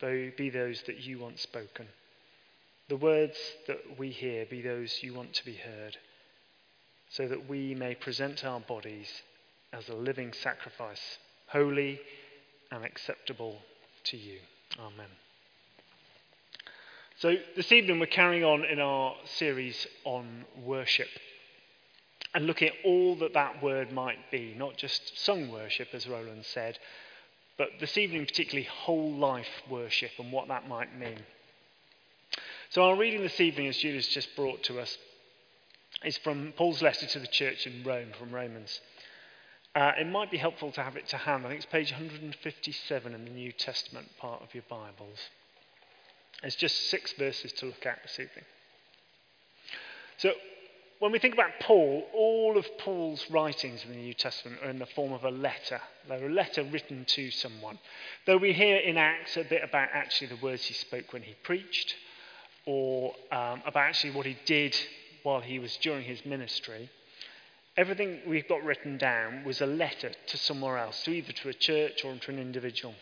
be those that you want spoken. The words that we hear be those you want to be heard, so that we may present our bodies as a living sacrifice, holy and acceptable to you. Amen. So, this evening we're carrying on in our series on worship and looking at all that that word might be, not just sung worship, as Roland said, but this evening, particularly whole life worship and what that might mean. So, our reading this evening, as Julius just brought to us, is from Paul's letter to the church in Rome, from Romans. Uh, it might be helpful to have it to hand. I think it's page 157 in the New Testament part of your Bibles. It's just six verses to look at this evening. So, when we think about Paul, all of Paul's writings in the New Testament are in the form of a letter. They're a letter written to someone. Though we hear in Acts a bit about actually the words he spoke when he preached, or um, about actually what he did while he was during his ministry, everything we've got written down was a letter to somewhere else, to either to a church or to an individual.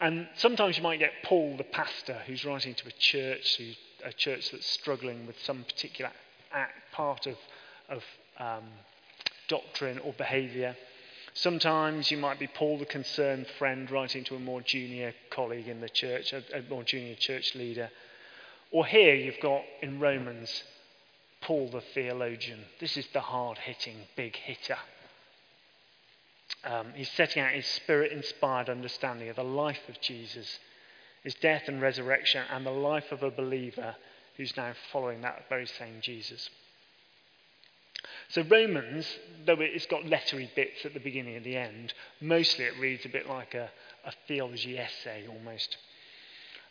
And sometimes you might get Paul, the pastor, who's writing to a church, a church that's struggling with some particular part of, of um, doctrine or behaviour. Sometimes you might be Paul, the concerned friend, writing to a more junior colleague in the church, a, a more junior church leader. Or here you've got in Romans, Paul the theologian. This is the hard hitting, big hitter. Um, he's setting out his spirit inspired understanding of the life of Jesus, his death and resurrection, and the life of a believer who's now following that very same Jesus. So, Romans, though it's got lettery bits at the beginning and the end, mostly it reads a bit like a, a theology essay almost.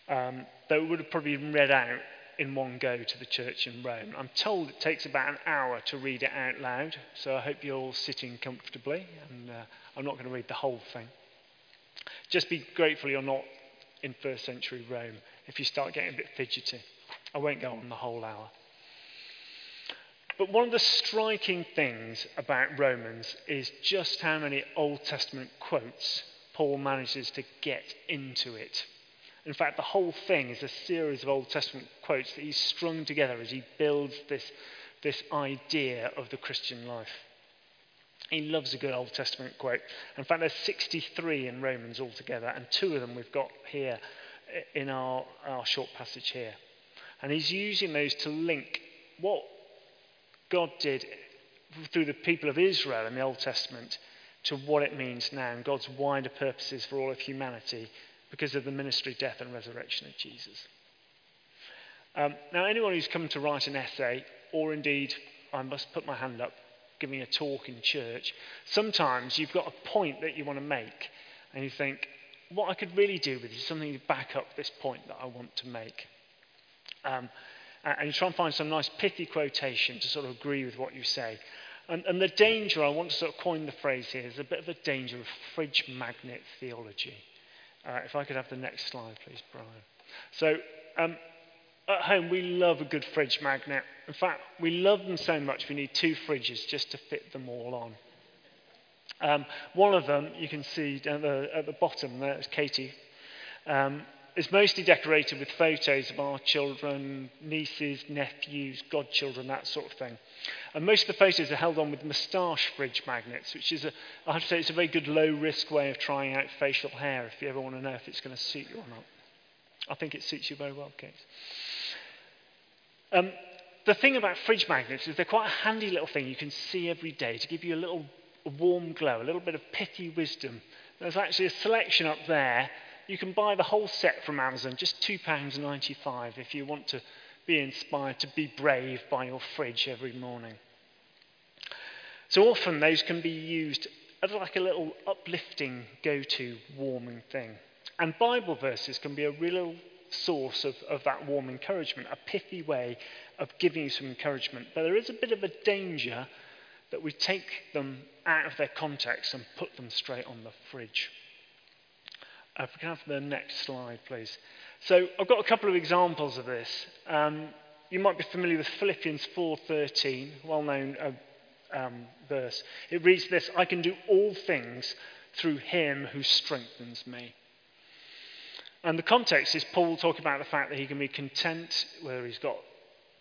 Um, though it would have probably been read out in one go to the church in Rome. I'm told it takes about an hour to read it out loud, so I hope you're all sitting comfortably, and uh, I'm not going to read the whole thing. Just be grateful you're not in first century Rome if you start getting a bit fidgety. I won't go on the whole hour. But one of the striking things about Romans is just how many Old Testament quotes Paul manages to get into it. In fact, the whole thing is a series of Old Testament quotes that he's strung together as he builds this, this idea of the Christian life. He loves a good Old Testament quote. In fact, there's 63 in Romans altogether, and two of them we've got here in our, our short passage here. And he's using those to link what God did through the people of Israel in the Old Testament to what it means now and God's wider purposes for all of humanity because of the ministry, death, and resurrection of Jesus. Um, now, anyone who's come to write an essay, or indeed, I must put my hand up, giving a talk in church, sometimes you've got a point that you want to make, and you think, what I could really do with is something to back up this point that I want to make. Um, and you try and find some nice pithy quotation to sort of agree with what you say. And, and the danger, I want to sort of coin the phrase here, is a bit of a danger of fridge magnet theology. Uh, if I could have the next slide, please, Brian. So, um, at home, we love a good fridge magnet. In fact, we love them so much we need two fridges just to fit them all on. Um, one of them, you can see at the, at the bottom, there's Katie. Um, is mostly decorated with photos of our children, nieces, nephews, godchildren, that sort of thing. And most of the photos are held on with moustache fridge magnets, which is, a, I have to say, it's a very good low risk way of trying out facial hair if you ever want to know if it's going to suit you or not. I think it suits you very well, Kate. Um, the thing about fridge magnets is they're quite a handy little thing you can see every day to give you a little warm glow, a little bit of pithy wisdom. There's actually a selection up there you can buy the whole set from Amazon, just £2.95 if you want to be inspired to be brave by your fridge every morning. So often those can be used as like a little uplifting, go to, warming thing. And Bible verses can be a real source of, of that warm encouragement, a pithy way of giving you some encouragement. But there is a bit of a danger that we take them out of their context and put them straight on the fridge. If we can have the next slide, please. So I've got a couple of examples of this. Um, you might be familiar with Philippians 4:13, well-known uh, um, verse. It reads this: "I can do all things through Him who strengthens me." And the context is Paul talking about the fact that he can be content whether he's got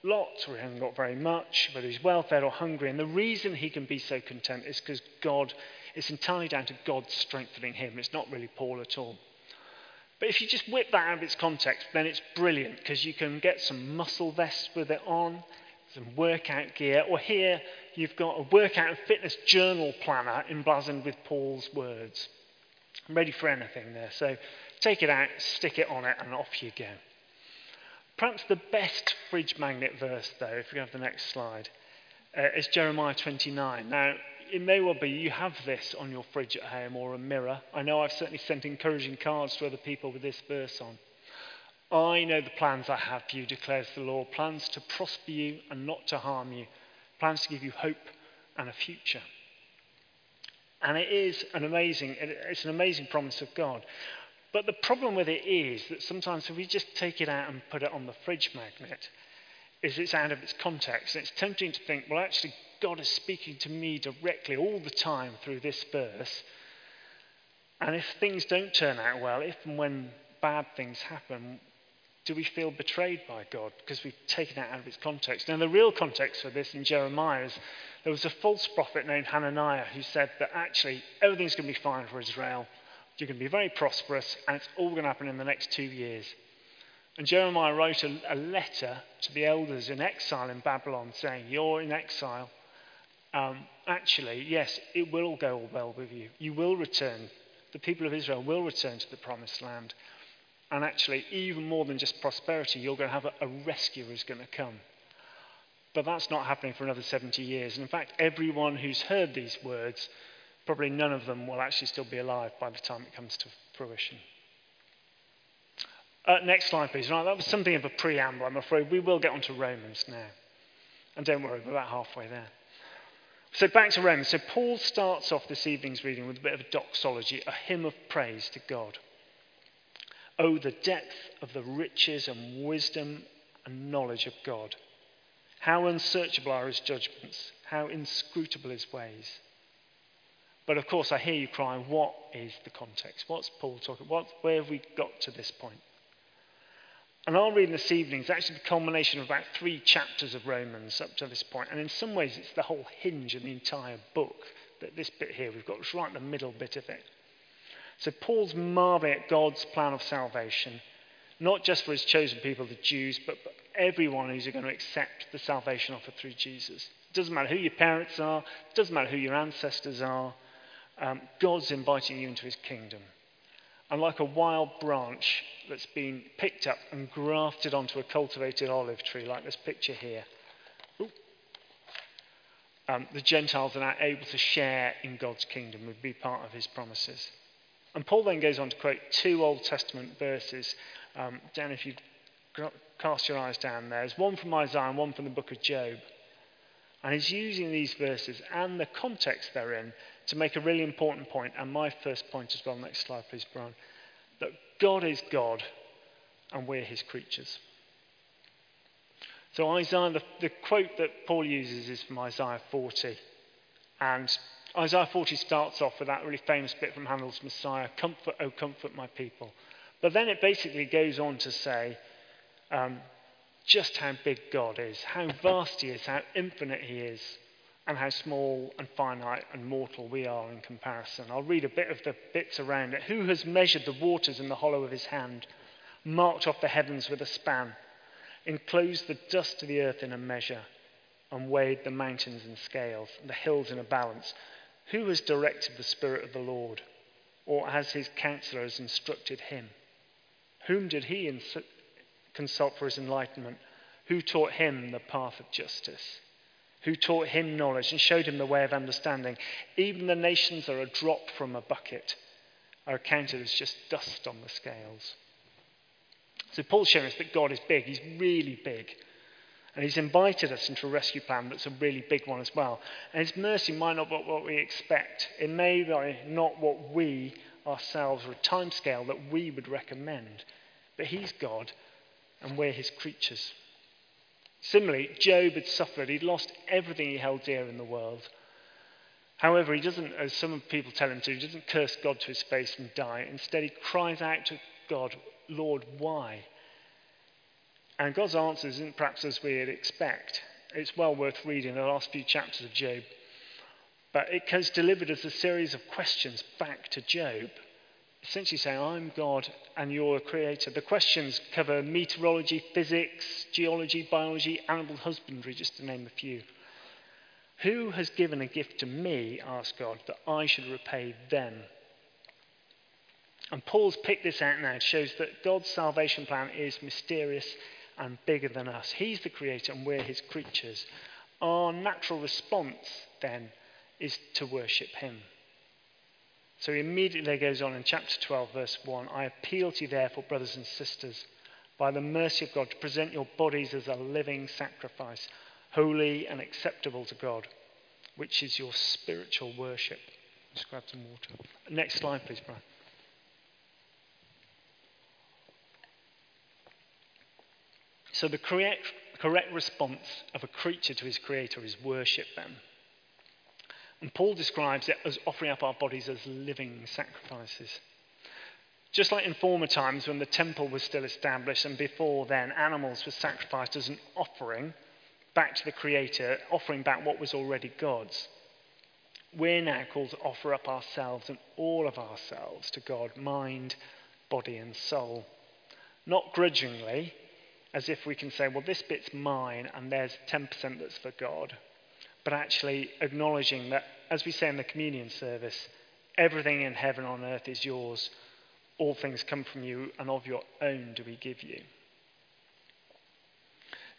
lots or he hasn't got very much, whether he's well fed or hungry. And the reason he can be so content is because God, it's entirely down to God strengthening him. It's not really Paul at all. But if you just whip that out of its context, then it's brilliant because you can get some muscle vests with it on, some workout gear, or here you've got a workout and fitness journal planner emblazoned with Paul's words. I'm ready for anything there. So take it out, stick it on it, and off you go. Perhaps the best fridge magnet verse, though, if we have the next slide, uh, is Jeremiah 29. Now, it may well be you have this on your fridge at home or a mirror. I know I've certainly sent encouraging cards to other people with this verse on. I know the plans I have for you, declares the Lord plans to prosper you and not to harm you, plans to give you hope and a future. And it is an amazing, it's an amazing promise of God. But the problem with it is that sometimes if we just take it out and put it on the fridge magnet, is it's out of its context. And it's tempting to think, well, actually, God is speaking to me directly all the time through this verse. And if things don't turn out well, if and when bad things happen, do we feel betrayed by God because we've taken it out of its context? Now, the real context for this in Jeremiah is there was a false prophet named Hananiah who said that actually everything's going to be fine for Israel. You're going to be very prosperous, and it's all going to happen in the next two years. And Jeremiah wrote a, a letter to the elders in exile in Babylon saying, You're in exile. Um, actually, yes, it will go well with you. You will return. The people of Israel will return to the promised land. And actually, even more than just prosperity, you're going to have a, a rescue who's going to come. But that's not happening for another 70 years. And in fact, everyone who's heard these words, probably none of them will actually still be alive by the time it comes to fruition. Uh, next slide, please. Right, that was something of a preamble, I'm afraid. We will get on to Romans now. And don't worry, we're about halfway there. So back to Romans. So Paul starts off this evening's reading with a bit of a doxology, a hymn of praise to God. Oh, the depth of the riches and wisdom and knowledge of God. How unsearchable are his judgments, how inscrutable his ways. But of course, I hear you crying, what is the context? What's Paul talking what, Where have we got to this point? And our reading this evening is actually the culmination of about three chapters of Romans up to this point. And in some ways, it's the whole hinge of the entire book. That this bit here we've got, right in the middle bit of it. So Paul's marveling at God's plan of salvation, not just for his chosen people, the Jews, but for everyone who's going to accept the salvation offered through Jesus. It doesn't matter who your parents are, it doesn't matter who your ancestors are. Um, God's inviting you into his kingdom. And like a wild branch that's been picked up and grafted onto a cultivated olive tree, like this picture here, um, the Gentiles are now able to share in God's kingdom and be part of his promises. And Paul then goes on to quote two Old Testament verses. Um, down, if you cast your eyes down there, there's one from Isaiah and one from the book of Job. And he's using these verses and the context they're in to make a really important point, and my first point as well. Next slide, please, Brian. That God is God and we're his creatures. So, Isaiah, the, the quote that Paul uses is from Isaiah 40. And Isaiah 40 starts off with that really famous bit from Handel's Messiah Comfort, oh, comfort my people. But then it basically goes on to say um, just how big God is, how vast He is, how infinite He is, and how small and finite and mortal we are in comparison. I'll read a bit of the bits around it. Who has measured the waters in the hollow of his hand, marked off the heavens with a span, enclosed the dust of the earth in a measure, and weighed the mountains in scales, and the hills in a balance? Who has directed the Spirit of the Lord, or has his counselors instructed him? Whom did he ins- consult for his enlightenment? Who taught him the path of justice? Who taught him knowledge and showed him the way of understanding. Even the nations are a drop from a bucket, are counted as just dust on the scales. So Paul's showing us that God is big. He's really big. And he's invited us into a rescue plan that's a really big one as well. And his mercy might not be what we expect. It may be not what we ourselves or a timescale that we would recommend. But he's God and we're his creatures. Similarly, Job had suffered. He'd lost everything he held dear in the world. However, he doesn't, as some people tell him to, he doesn't curse God to his face and die. Instead, he cries out to God Lord, why? And God's answer isn't perhaps as we'd expect. It's well worth reading the last few chapters of Job. But it comes delivered as a series of questions back to Job, essentially saying, I'm God and you're a creator. The questions cover meteorology, physics, geology, biology, animal husbandry, just to name a few. Who has given a gift to me, asked God, that I should repay them? And Paul's picked this out now. It shows that God's salvation plan is mysterious and bigger than us. He's the creator and we're his creatures. Our natural response, then, is to worship him. So he immediately goes on in chapter 12, verse 1 I appeal to you, therefore, brothers and sisters, by the mercy of God, to present your bodies as a living sacrifice, holy and acceptable to God, which is your spiritual worship. Just grab some water. Next slide, please, Brian. So the correct, correct response of a creature to his creator is worship them. And Paul describes it as offering up our bodies as living sacrifices. Just like in former times when the temple was still established and before then animals were sacrificed as an offering back to the Creator, offering back what was already God's. We're now called to offer up ourselves and all of ourselves to God, mind, body, and soul. Not grudgingly, as if we can say, well, this bit's mine and there's 10% that's for God. But actually acknowledging that, as we say in the communion service, everything in heaven on earth is yours. All things come from you, and of your own do we give you.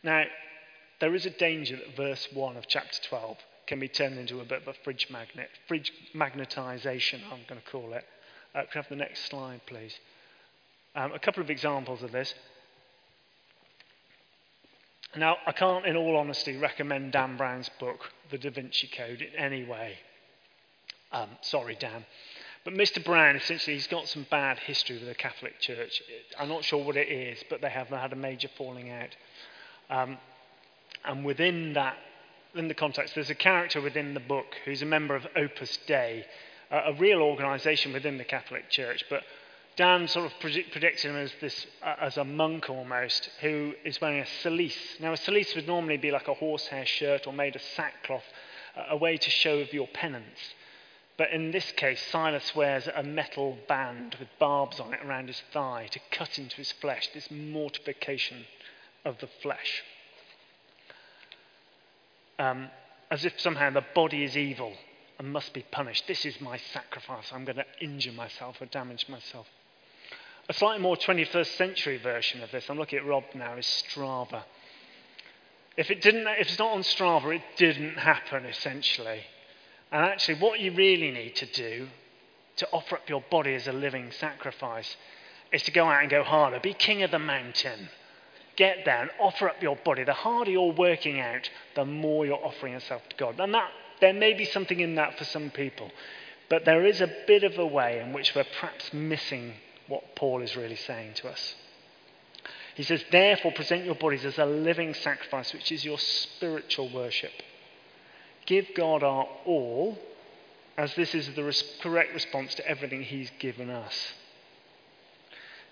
Now, there is a danger that verse 1 of chapter 12 can be turned into a bit of a fridge magnet, fridge magnetization, I'm going to call it. Uh, can I have the next slide, please? Um, a couple of examples of this. Now, I can't, in all honesty, recommend Dan Brown's book, The Da Vinci Code, in any way. Um, sorry, Dan. But Mr. Brown, essentially, he's got some bad history with the Catholic Church. I'm not sure what it is, but they have had a major falling out. Um, and within that, in the context, there's a character within the book who's a member of Opus Dei, a real organisation within the Catholic Church, but Dan sort of predicted him as this uh, as a monk almost, who is wearing a cilice. Now, a cilice would normally be like a horsehair shirt or made of sackcloth, a way to show of your penance. But in this case, Silas wears a metal band with barbs on it around his thigh to cut into his flesh, this mortification of the flesh. Um, as if somehow the body is evil and must be punished. This is my sacrifice. I'm going to injure myself or damage myself. A slightly more 21st century version of this, I'm looking at Rob now, is Strava. If, it didn't, if it's not on Strava, it didn't happen, essentially. And actually, what you really need to do to offer up your body as a living sacrifice is to go out and go harder. Be king of the mountain. Get there and offer up your body. The harder you're working out, the more you're offering yourself to God. And that, there may be something in that for some people. But there is a bit of a way in which we're perhaps missing what Paul is really saying to us. He says, Therefore, present your bodies as a living sacrifice, which is your spiritual worship. Give God our all, as this is the res- correct response to everything He's given us.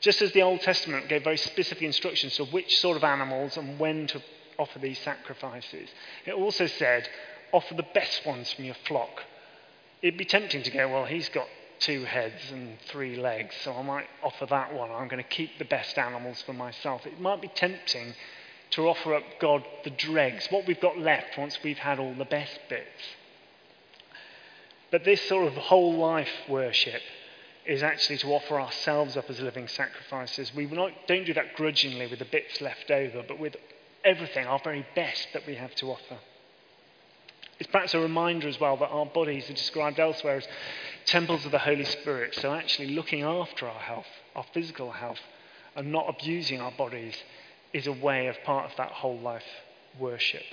Just as the Old Testament gave very specific instructions of which sort of animals and when to offer these sacrifices, it also said, offer the best ones from your flock. It'd be tempting to go, well, he's got two heads and three legs, so I might offer that one. I'm going to keep the best animals for myself. It might be tempting to offer up God the dregs, what we've got left once we've had all the best bits. But this sort of whole life worship is actually to offer ourselves up as living sacrifices. We not, don't do that grudgingly with the bits left over, but with everything, our very best that we have to offer. It's perhaps a reminder as well that our bodies are described elsewhere as temples of the Holy Spirit. So, actually, looking after our health, our physical health, and not abusing our bodies is a way of part of that whole life worship.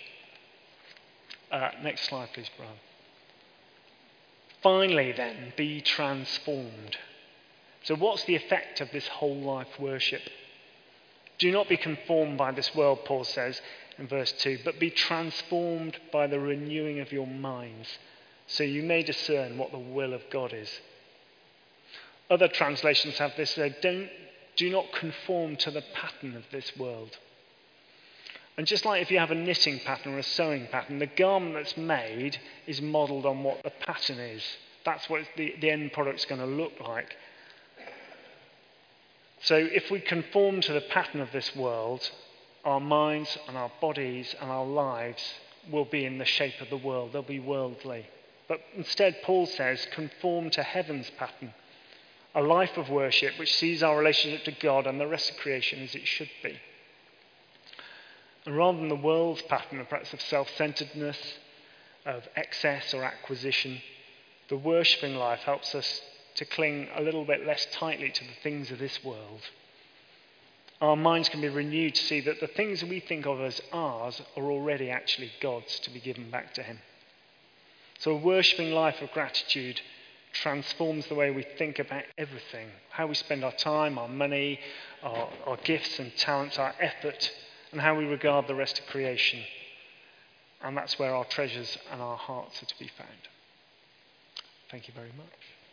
Uh, next slide, please, Brian. Finally, then, be transformed. So, what's the effect of this whole life worship? Do not be conformed by this world, Paul says in verse 2, but be transformed by the renewing of your minds, so you may discern what the will of God is. Other translations have this, they don't Do not conform to the pattern of this world. And just like if you have a knitting pattern or a sewing pattern, the garment that's made is modelled on what the pattern is. That's what the, the end product's going to look like. So if we conform to the pattern of this world, our minds and our bodies and our lives will be in the shape of the world. They'll be worldly. But instead, Paul says, conform to heaven's pattern. A life of worship which sees our relationship to God and the rest of creation as it should be. And rather than the world's pattern, perhaps of self centeredness, of excess or acquisition, the worshipping life helps us to cling a little bit less tightly to the things of this world. Our minds can be renewed to see that the things we think of as ours are already actually God's to be given back to Him. So, a worshipping life of gratitude transforms the way we think about everything how we spend our time, our money, our, our gifts and talents, our effort, and how we regard the rest of creation. And that's where our treasures and our hearts are to be found. Thank you very much.